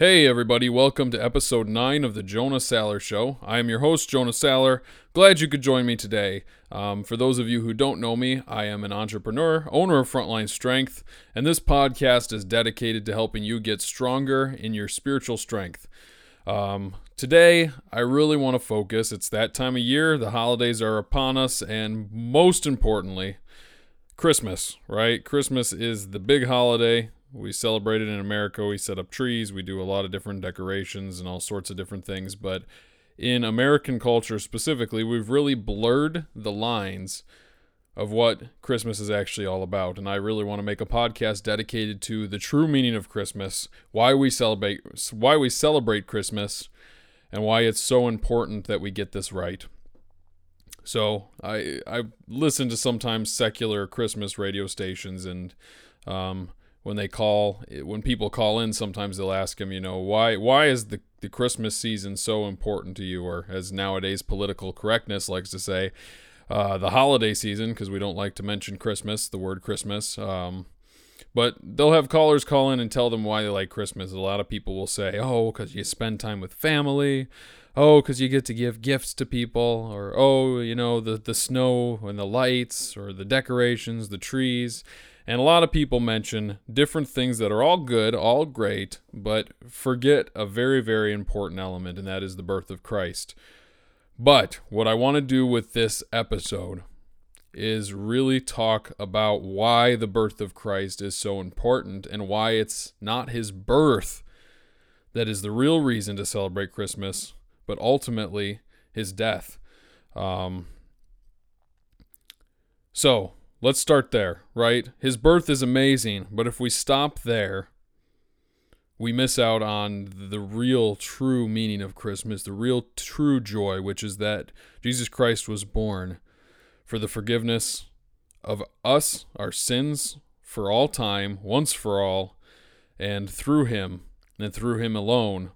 Hey, everybody, welcome to episode 9 of The Jonah Saller Show. I am your host, Jonah Saller. Glad you could join me today. Um, for those of you who don't know me, I am an entrepreneur, owner of Frontline Strength, and this podcast is dedicated to helping you get stronger in your spiritual strength. Um, today, I really want to focus. It's that time of year, the holidays are upon us, and most importantly, Christmas, right? Christmas is the big holiday we celebrate it in America. We set up trees. We do a lot of different decorations and all sorts of different things. But in American culture specifically, we've really blurred the lines of what Christmas is actually all about. And I really want to make a podcast dedicated to the true meaning of Christmas, why we celebrate why we celebrate Christmas, and why it's so important that we get this right. So I I listen to sometimes secular Christmas radio stations and um, when they call when people call in sometimes they'll ask them you know why why is the, the christmas season so important to you? Or as nowadays political correctness likes to say uh, the holiday season because we don't like to mention christmas the word christmas um, but they'll have callers call in and tell them why they like christmas. A lot of people will say oh because you spend time with family. Oh because you get to give gifts to people. Or oh you know the, the snow and the lights or the decorations the trees and a lot of people mention different things that are all good, all great, but forget a very, very important element, and that is the birth of Christ. But what I want to do with this episode is really talk about why the birth of Christ is so important and why it's not his birth that is the real reason to celebrate Christmas, but ultimately his death. Um, so, Let's start there, right? His birth is amazing, but if we stop there, we miss out on the real true meaning of Christmas, the real true joy, which is that Jesus Christ was born for the forgiveness of us, our sins, for all time, once for all, and through him, and through him alone,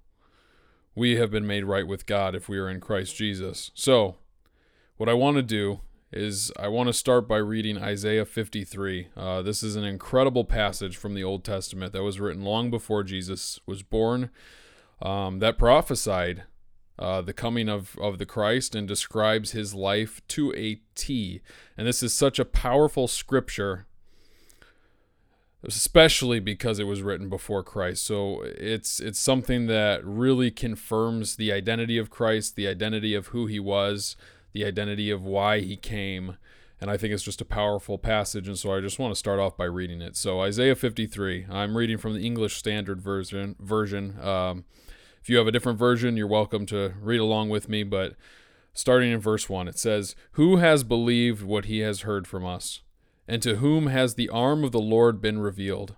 we have been made right with God if we are in Christ Jesus. So, what I want to do is I want to start by reading Isaiah 53. Uh, this is an incredible passage from the Old Testament that was written long before Jesus was born, um, that prophesied uh, the coming of, of the Christ and describes his life to a T. And this is such a powerful scripture, especially because it was written before Christ. So it's it's something that really confirms the identity of Christ, the identity of who he was, the identity of why he came. And I think it's just a powerful passage. And so I just want to start off by reading it. So, Isaiah 53, I'm reading from the English Standard Version. version. Um, if you have a different version, you're welcome to read along with me. But starting in verse 1, it says, Who has believed what he has heard from us? And to whom has the arm of the Lord been revealed?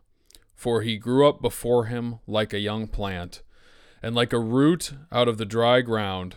For he grew up before him like a young plant, and like a root out of the dry ground.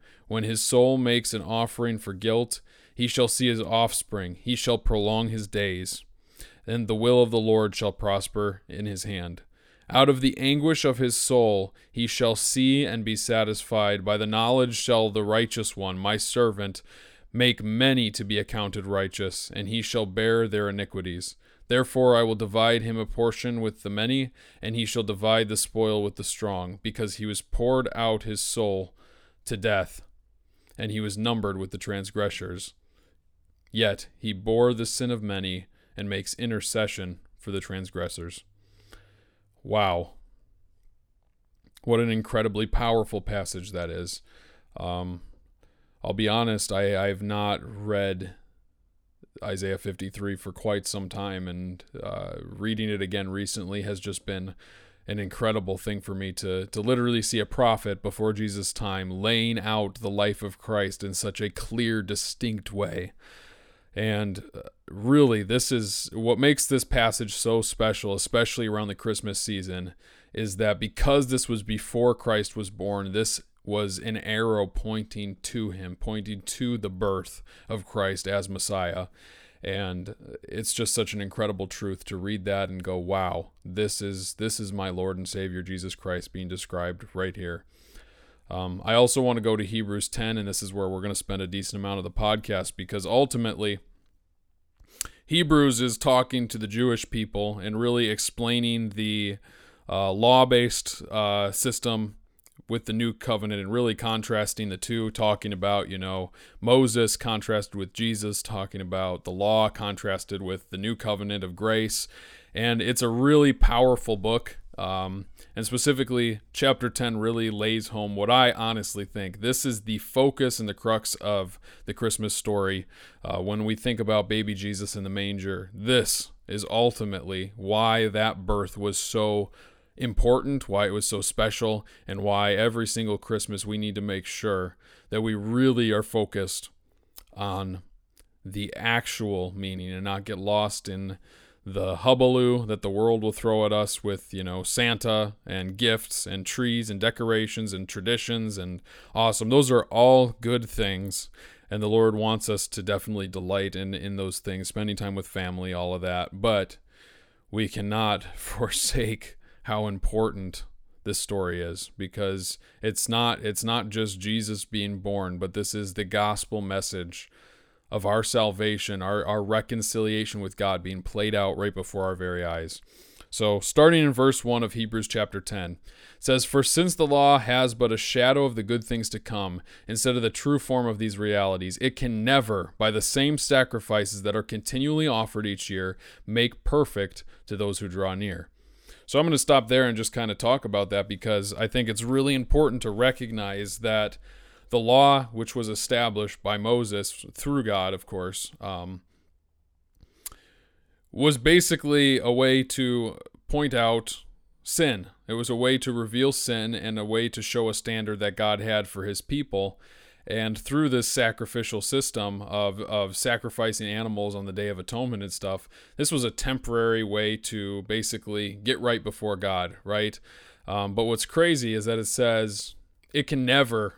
When his soul makes an offering for guilt, he shall see his offspring, he shall prolong his days. And the will of the Lord shall prosper in his hand. Out of the anguish of his soul he shall see and be satisfied. By the knowledge shall the righteous one, my servant, make many to be accounted righteous, and he shall bear their iniquities. Therefore I will divide him a portion with the many, and he shall divide the spoil with the strong, because he was poured out his soul to death, and he was numbered with the transgressors. Yet he bore the sin of many and makes intercession for the transgressors. Wow. What an incredibly powerful passage that is. Um, I'll be honest, I, I've not read Isaiah 53 for quite some time, and uh, reading it again recently has just been an incredible thing for me to to literally see a prophet before Jesus' time laying out the life of Christ in such a clear, distinct way. And uh, really, this is what makes this passage so special, especially around the Christmas season, is that because this was before Christ was born, this was an arrow pointing to him, pointing to the birth of Christ as Messiah. And it's just such an incredible truth to read that and go, wow, this is this is my Lord and Savior Jesus Christ being described right here. Um, I also want to go to Hebrews 10, and this is where we're going to spend a decent amount of the podcast because ultimately, Hebrews is talking to the Jewish people and really explaining the uh, law based uh, system with the new covenant and really contrasting the two, talking about, you know, Moses contrasted with Jesus, talking about the law contrasted with the new covenant of grace. And it's a really powerful book. Um, and specifically, chapter 10 really lays home what I honestly think. This is the focus and the crux of the Christmas story. Uh, when we think about baby Jesus in the manger, this is ultimately why that birth was so important, why it was so special, and why every single Christmas we need to make sure that we really are focused on the actual meaning and not get lost in the hubbub that the world will throw at us with, you know, Santa and gifts and trees and decorations and traditions and awesome. Those are all good things. And the Lord wants us to definitely delight in, in those things, spending time with family, all of that. But we cannot forsake how important this story is because it's not it's not just Jesus being born, but this is the gospel message of our salvation, our, our reconciliation with God being played out right before our very eyes. So, starting in verse 1 of Hebrews chapter 10, says, For since the law has but a shadow of the good things to come, instead of the true form of these realities, it can never, by the same sacrifices that are continually offered each year, make perfect to those who draw near. So I'm going to stop there and just kind of talk about that because I think it's really important to recognize that the law, which was established by Moses through God, of course, um, was basically a way to point out sin. It was a way to reveal sin and a way to show a standard that God had for his people. And through this sacrificial system of, of sacrificing animals on the Day of Atonement and stuff, this was a temporary way to basically get right before God, right? Um, but what's crazy is that it says it can never,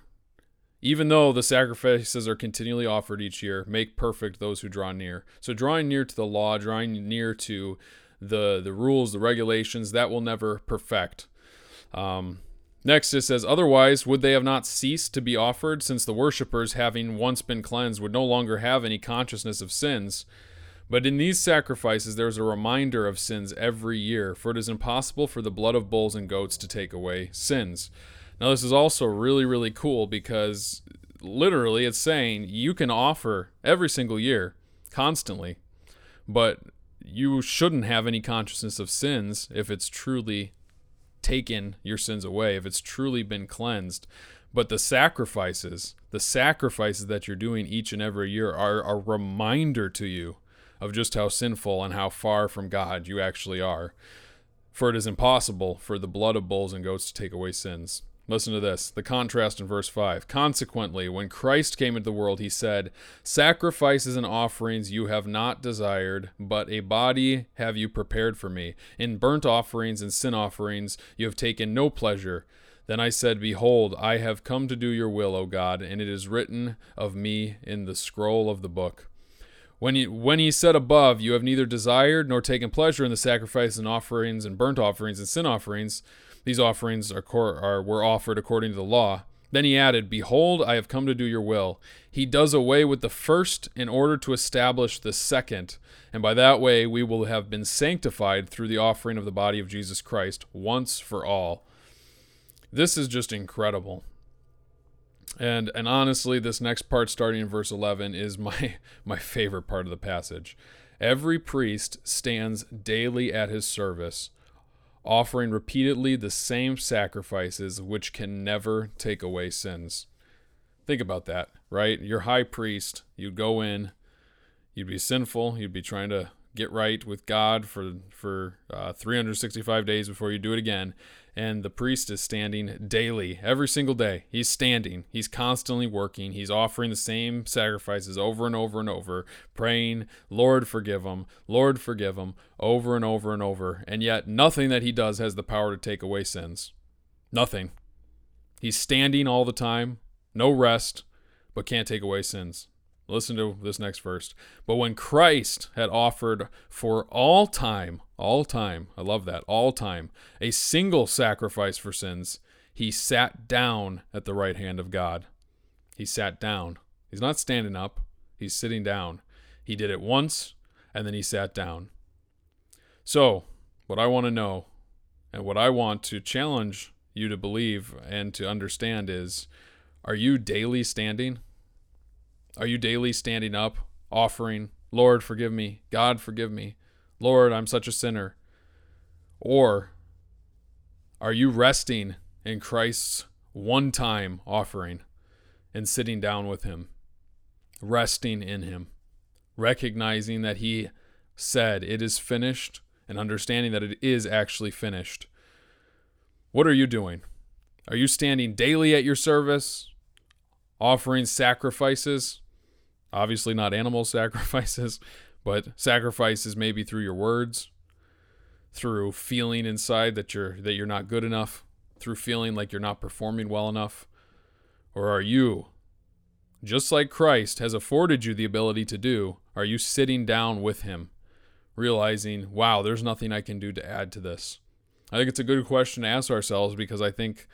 even though the sacrifices are continually offered each year, make perfect those who draw near. So drawing near to the law, drawing near to the the rules, the regulations, that will never perfect. Um, Next, it says, Otherwise, would they have not ceased to be offered, since the worshippers, having once been cleansed, would no longer have any consciousness of sins? But in these sacrifices, there is a reminder of sins every year, for it is impossible for the blood of bulls and goats to take away sins. Now, this is also really, really cool because literally it's saying you can offer every single year, constantly, but you shouldn't have any consciousness of sins if it's truly taken your sins away, if it's truly been cleansed. But the sacrifices, the sacrifices that you're doing each and every year are a reminder to you of just how sinful and how far from God you actually are. For it is impossible for the blood of bulls and goats to take away sins. Listen to this the contrast in verse 5. Consequently, when Christ came into the world, he said, Sacrifices and offerings you have not desired, but a body have you prepared for me. In burnt offerings and sin offerings you have taken no pleasure. Then I said, Behold, I have come to do your will, O God, and it is written of me in the scroll of the book. When he, when he said above, You have neither desired nor taken pleasure in the sacrifices and offerings and burnt offerings and sin offerings, these offerings are, are were offered according to the law, Then he added, Behold, I have come to do your will. He does away with the first in order to establish the second, and by that way we will have been sanctified through the offering of the body of Jesus Christ once for all. This is just incredible. And and honestly, this next part starting in verse 11 is my my favorite part of the passage. Every priest stands daily at his service offering repeatedly the same sacrifices which can never take away sins. Think about that, right? Your high priest, you'd go in, you'd be sinful, you'd be trying to get right with God for for uh, 365 days before you do it again, and the priest is standing daily, every single day. He's standing. He's constantly working. He's offering the same sacrifices over and over and over, praying, "Lord, forgive him. Lord, forgive him," over and over and over. And yet, nothing that he does has the power to take away sins. Nothing. He's standing all the time, no rest, but can't take away sins. Listen to this next verse. But when Christ had offered for all time, all time, I love that, all time, a single sacrifice for sins, he sat down at the right hand of God. He sat down. He's not standing up, he's sitting down. He did it once, and then he sat down. So, what I want to know, and what I want to challenge you to believe and to understand is are you daily standing? Are you daily standing up, offering, Lord, forgive me, God, forgive me, Lord, I'm such a sinner? Or are you resting in Christ's one time offering and sitting down with Him, resting in Him, recognizing that He said, It is finished, and understanding that it is actually finished? What are you doing? Are you standing daily at your service, offering sacrifices, Obviously, not animal sacrifices, but sacrifices maybe through your words, through feeling inside that you're that you're not good enough, through feeling like you're not performing well enough, or are you just like Christ has afforded you the ability to do, are you sitting down with him, realizing, wow, there's nothing I can do to add to this? I think it's a good question to ask ourselves because I think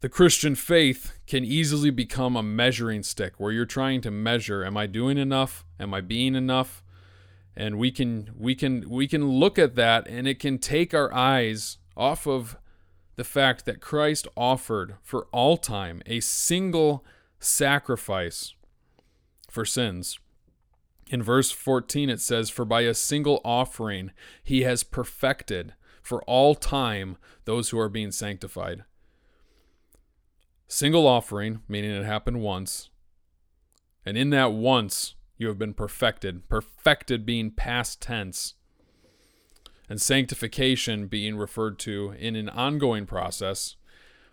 the Christian faith can easily become a measuring stick where you're trying to measure am I doing enough? Am I being enough? And we can we can we can look at that and it can take our eyes off of the fact that Christ offered for all time a single sacrifice for sins. In verse 14 it says for by a single offering he has perfected for all time those who are being sanctified. Single offering, meaning it happened once. And in that once, you have been perfected. Perfected being past tense. And sanctification being referred to in an ongoing process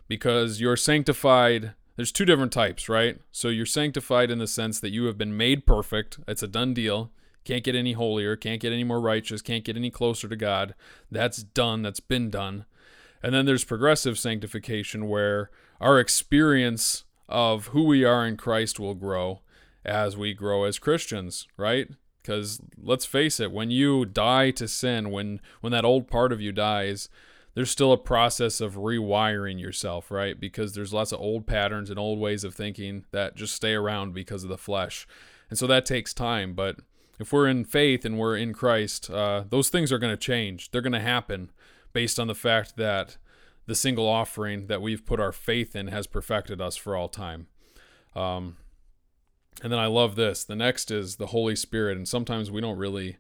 because you're sanctified. There's two different types, right? So you're sanctified in the sense that you have been made perfect. It's a done deal. Can't get any holier, can't get any more righteous, can't get any closer to God. That's done, that's been done. And then there's progressive sanctification where our experience of who we are in Christ will grow as we grow as Christians, right? Because let's face it, when you die to sin, when when that old part of you dies, there's still a process of rewiring yourself, right? Because there's lots of old patterns and old ways of thinking that just stay around because of the flesh. And so that takes time. But if we're in faith and we're in Christ, uh, those things are going to change. They're going to happen based on the fact that the single offering that we've put our faith in has perfected us for all time. Um, and then I love this. The next is the Holy Spirit. And sometimes we don't really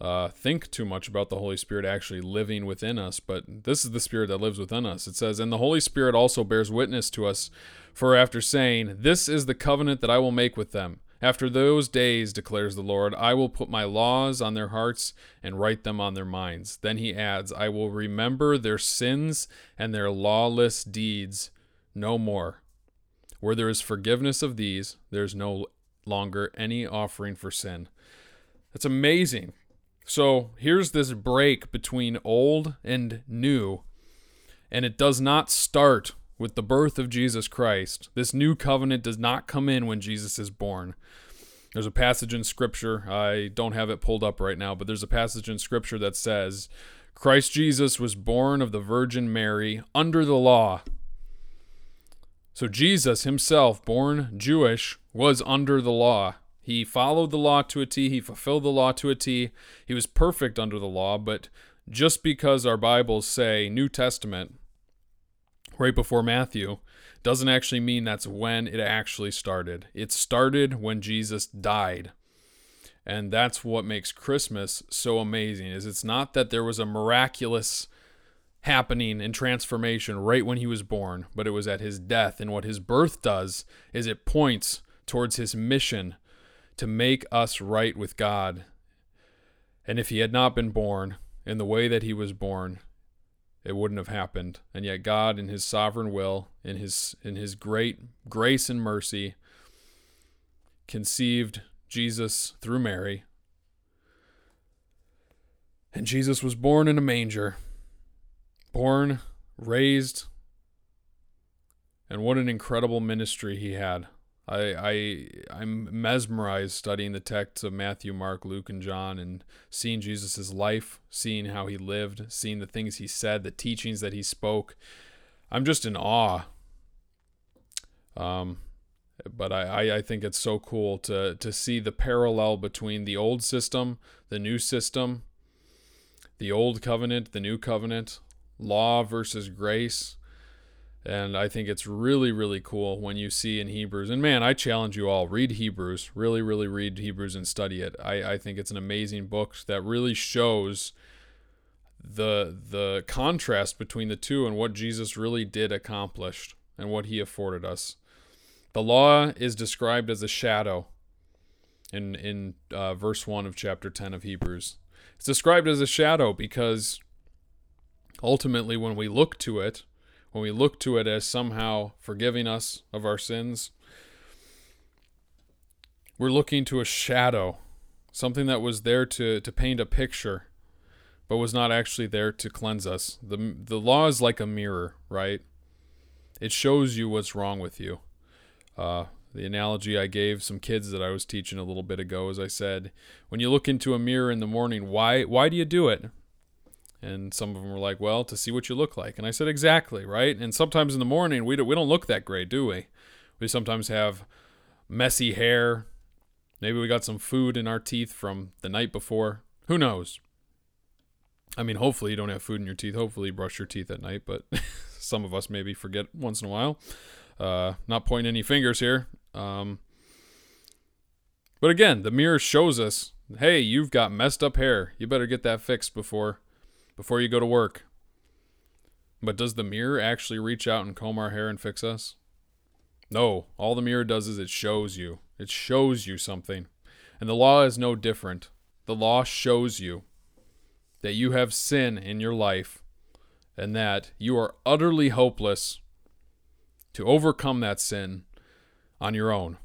uh, think too much about the Holy Spirit actually living within us, but this is the Spirit that lives within us. It says, And the Holy Spirit also bears witness to us, for after saying, This is the covenant that I will make with them after those days, declares the Lord, I will put my laws on their hearts and write them on their minds. Then he adds, I will remember their sins and their lawless deeds no more. Where there is forgiveness of these, there is no longer any offering for sin. That's amazing. So here's this break between old and new, and it does not start with the birth of Jesus Christ. This new covenant does not come in when Jesus is born. There's a passage in Scripture, I don't have it pulled up right now, but there's a passage in Scripture that says, Christ Jesus was born of the Virgin Mary under the law. So Jesus himself, born Jewish, was under the law. He followed the law to a T, he fulfilled the law to a T. He was perfect under the law, but just because our Bibles say New Testament right before Matthew doesn't actually mean that's when it actually started. It started when Jesus died. And that's what makes Christmas so amazing is it's not that there was a miraculous happening and transformation right when he was born, but it was at his death. And what his birth does is it points towards his mission to make us right with God. And if he had not been born in the way that he was born, it wouldn't have happened. And yet God in his sovereign will, in his in his great grace and mercy, conceived Jesus through Mary. And Jesus was born in a manger born, raised, and what an incredible ministry he had. I, I I'm mesmerized studying the texts of Matthew, Mark, Luke, and John and seeing Jesus' life, seeing how he lived, seeing the things he said, the teachings that he spoke. I'm just in awe. Um, but I, I, I think it's so cool to to see the parallel between the old system, the new system, the old covenant, the new covenant, law versus grace. And I think it's really, really cool when you see in Hebrews. And man, I challenge you all read Hebrews. Really, really read Hebrews and study it. I, I think it's an amazing book that really shows the the contrast between the two and what Jesus really did accomplish and what he afforded us. The law is described as a shadow in in uh, verse 1 of chapter 10 of Hebrews. It's described as a shadow because ultimately, when we look to it, when we look to it as somehow forgiving us of our sins, we're looking to a shadow, something that was there to, to paint a picture, but was not actually there to cleanse us. The, the law is like a mirror, right? It shows you what's wrong with you. Uh, the analogy I gave some kids that I was teaching a little bit ago is I said, when you look into a mirror in the morning, why why do you do it? And some of them were like, well, to see what you look like. And I said, exactly, right? And sometimes in the morning, we, do, we don't look that great, do we? We sometimes have messy hair. Maybe we got some food in our teeth from the night before. Who knows? I mean, hopefully you don't have food in your teeth. Hopefully you brush your teeth at night, but some of us maybe forget once in a while. Uh, not pointing any fingers here. Um, but again, the mirror shows us, hey, you've got messed up hair. You better get that fixed before before you go to work. But does the mirror actually reach out and comb our hair and fix us? No, all the mirror does is it shows you. It shows you something. And the law is no different. The law shows you that you have sin in your life and that you are utterly hopeless to overcome that sin on your own.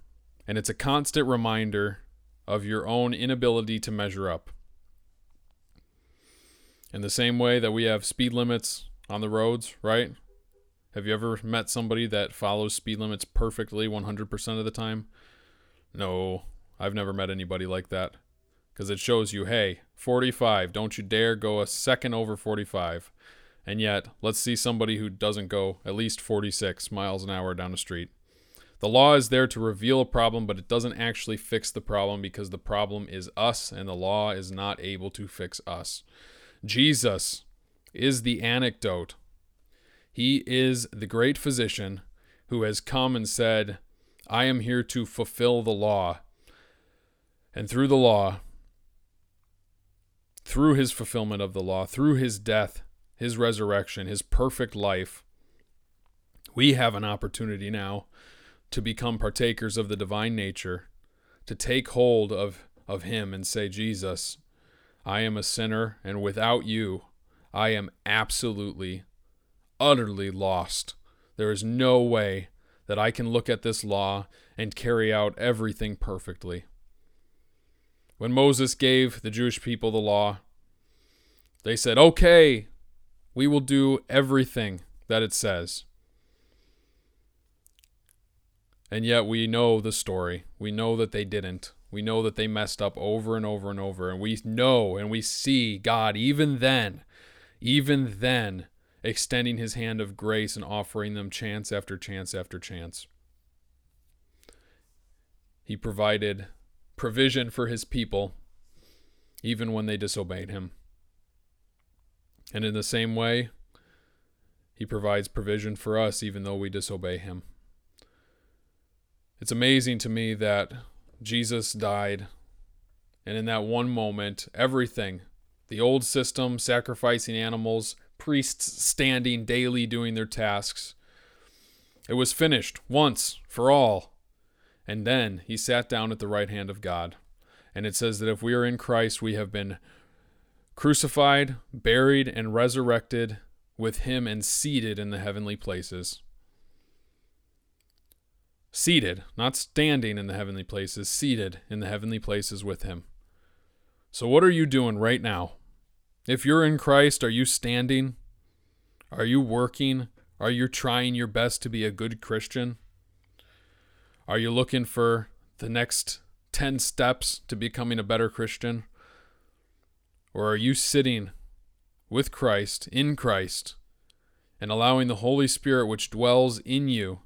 And it's a constant reminder of your own inability to measure up. In the same way that we have speed limits on the roads, right? Have you ever met somebody that follows speed limits perfectly 100% of the time? No, I've never met anybody like that. Because it shows you, hey, 45, don't you dare go a second over 45. And yet, let's see somebody who doesn't go at least 46 miles an hour down the street. The law is there to reveal a problem, but it doesn't actually fix the problem because the problem is us, and the law is not able to fix us. Jesus is the anecdote. He is the great physician who has come and said, I am here to fulfill the law. And through the law, through his fulfillment of the law, through his death, his resurrection, his perfect life, we have an opportunity now to become partakers of the divine nature, to take hold of, of him and say, Jesus, I am a sinner, and without you, I am absolutely, utterly lost. There is no way that I can look at this law and carry out everything perfectly. When Moses gave the Jewish people the law, they said, Okay, we will do everything that it says. And yet we know the story. We know that they didn't. We know that they messed up over and over and over. And we know and we see God even then, even then, extending his hand of grace and offering them chance after chance after chance. He provided provision for his people even when they disobeyed him. And in the same way, he provides provision for us even though we disobey him. It's amazing to me that Jesus died, and in that one moment, everything the old system, sacrificing animals, priests standing daily doing their tasks it was finished once for all. And then he sat down at the right hand of God. And it says that if we are in Christ, we have been crucified, buried, and resurrected with him and seated in the heavenly places. Seated, not standing in the heavenly places, seated in the heavenly places with him. So, what are you doing right now? If you're in Christ, are you standing? Are you working? Are you trying your best to be a good Christian? Are you looking for the next 10 steps to becoming a better Christian? Or are you sitting with Christ, in Christ, and allowing the Holy Spirit, which dwells in you,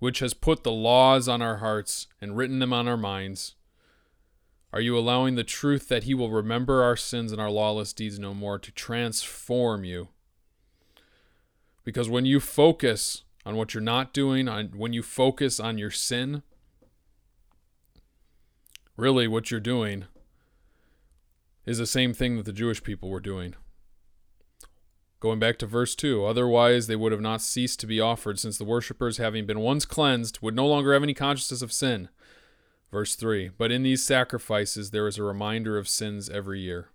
which has put the laws on our hearts and written them on our minds? Are you allowing the truth that He will remember our sins and our lawless deeds no more to transform you? Because when you focus on what you're not doing, on when you focus on your sin, really what you're doing is the same thing that the Jewish people were doing. Going back to verse 2 Otherwise, they would have not ceased to be offered, since the worshippers, having been once cleansed, would no longer have any consciousness of sin. Verse 3 But in these sacrifices, there is a reminder of sins every year.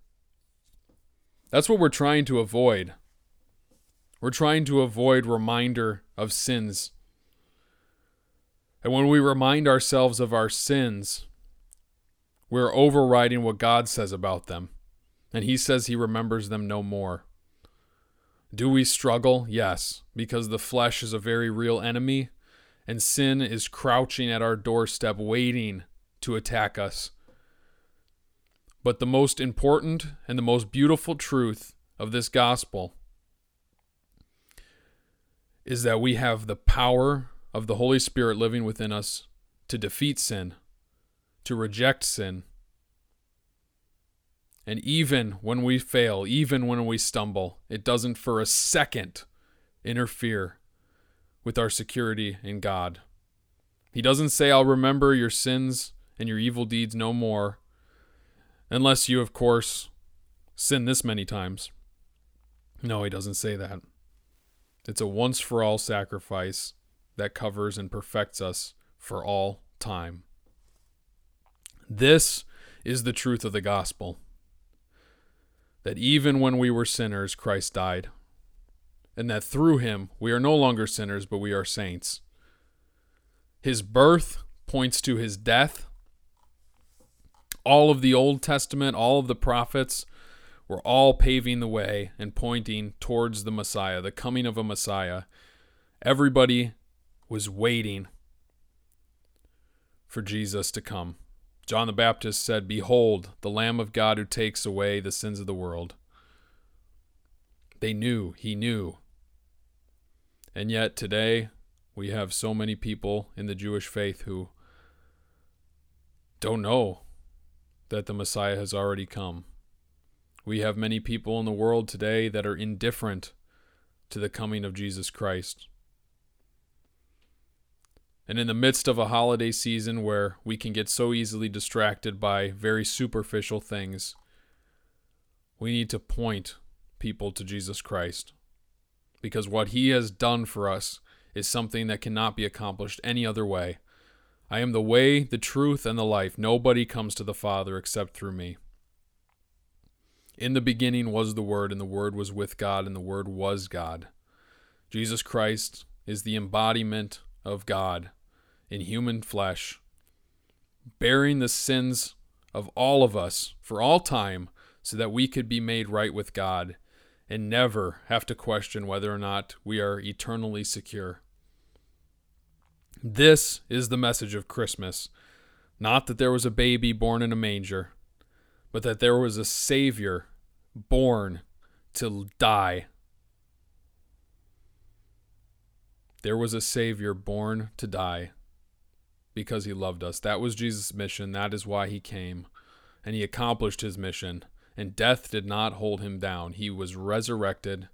That's what we're trying to avoid. We're trying to avoid reminder of sins. And when we remind ourselves of our sins, we're overriding what God says about them. And He says He remembers them no more. Do we struggle? Yes, because the flesh is a very real enemy, and sin is crouching at our doorstep waiting to attack us. But the most important and the most beautiful truth of this gospel is that we have the power of the Holy Spirit living within us to defeat sin to reject sin. And even when we fail, even when we stumble, it doesn't for a second interfere with our security in God. He doesn't say, I'll remember your sins and your evil deeds no more, unless you, of course, sin this many times. No, he doesn't say that. It's a once for all sacrifice that covers and perfects us for all time. This is the truth of the gospel that even when we were sinners, Christ died, and that through him we are no longer sinners, but we are saints. His birth points to his death. All of the Old Testament, all of the prophets were all paving the way and pointing towards the Messiah, the coming of a Messiah. Everybody was waiting for Jesus to come. John the Baptist said, Behold, the Lamb of God who takes away the sins of the world. They knew, he knew. And yet today, we have so many people in the Jewish faith who don't know that the Messiah has already come. We have many people in the world today that are indifferent to the coming of Jesus Christ. And in the midst of a holiday season where we can get so easily distracted by very superficial things, we need to point people to Jesus Christ. Because what he has done for us is something that cannot be accomplished any other way. I am the way, the truth, and the life. Nobody comes to the Father except through me. In the beginning was the Word, and the Word was with God, and the Word was God. Jesus Christ is the embodiment of God in human flesh, bearing the sins of all of us for all time so that we could be made right with God and never have to question whether or not we are eternally secure. This is the message of Christmas. Not that there was a baby born in a manger, but that there was a Savior born to die There was a Savior born to die because he loved us. That was Jesus' mission. That is why he came. And he accomplished his mission. And death did not hold him down. He was resurrected.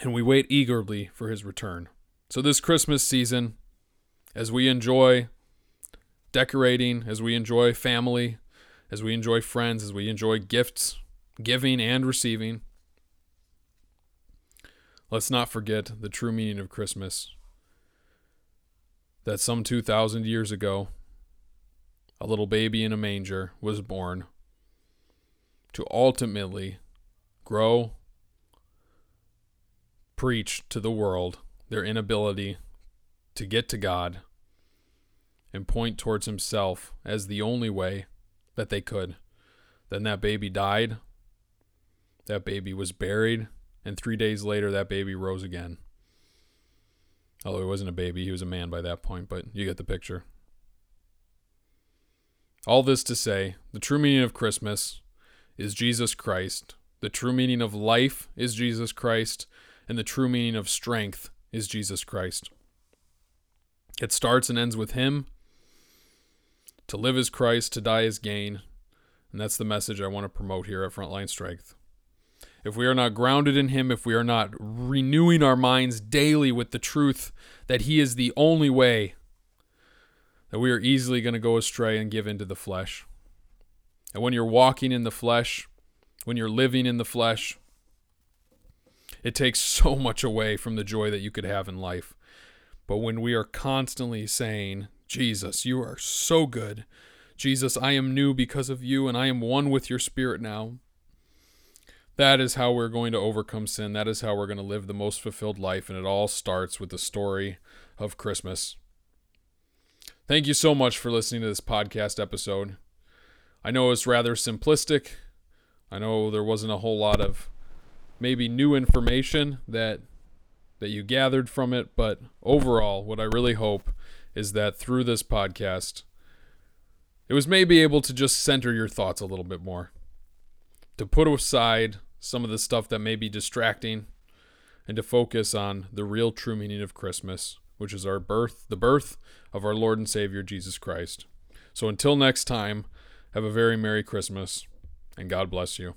And we wait eagerly for his return. So, this Christmas season, as we enjoy decorating, as we enjoy family, as we enjoy friends, as we enjoy gifts, giving and receiving, let's not forget the true meaning of Christmas. That some 2,000 years ago, a little baby in a manger was born to ultimately grow, preach to the world their inability to get to God and point towards himself as the only way that they could. Then that baby died. That baby was buried. And three days later, that baby rose again. Although he wasn't a baby, he was a man by that point, but you get the picture. All this to say, the true meaning of Christmas is Jesus Christ. The true meaning of life is Jesus Christ. And the true meaning of strength is Jesus Christ. It starts and ends with Him. To live is Christ, to die is gain. And that's the message I want to promote here at Frontline Strength. If we are not grounded in Him, if we are not renewing our minds daily with the truth that He is the only way, that we are easily going to go astray and give into the flesh. And when you're walking in the flesh, when you're living in the flesh, it takes so much away from the joy that you could have in life. But when we are constantly saying, Jesus, you are so good. Jesus, I am new because of you, and I am one with your spirit now. That is how we're going to overcome sin. That is how we're going to live the most fulfilled life. And it all starts with the story of Christmas. Thank you so much for listening to this podcast episode. I know it's rather simplistic. I know there wasn't a whole lot of maybe new information that that you gathered from it, but overall, what I really hope is that through this podcast, it was maybe able to just center your thoughts a little bit more. To put aside some of the stuff that may be distracting and to focus on the real true meaning of Christmas, which is our birth, the birth of our Lord and Savior Jesus Christ. So until next time, have a very Merry Christmas and God bless you.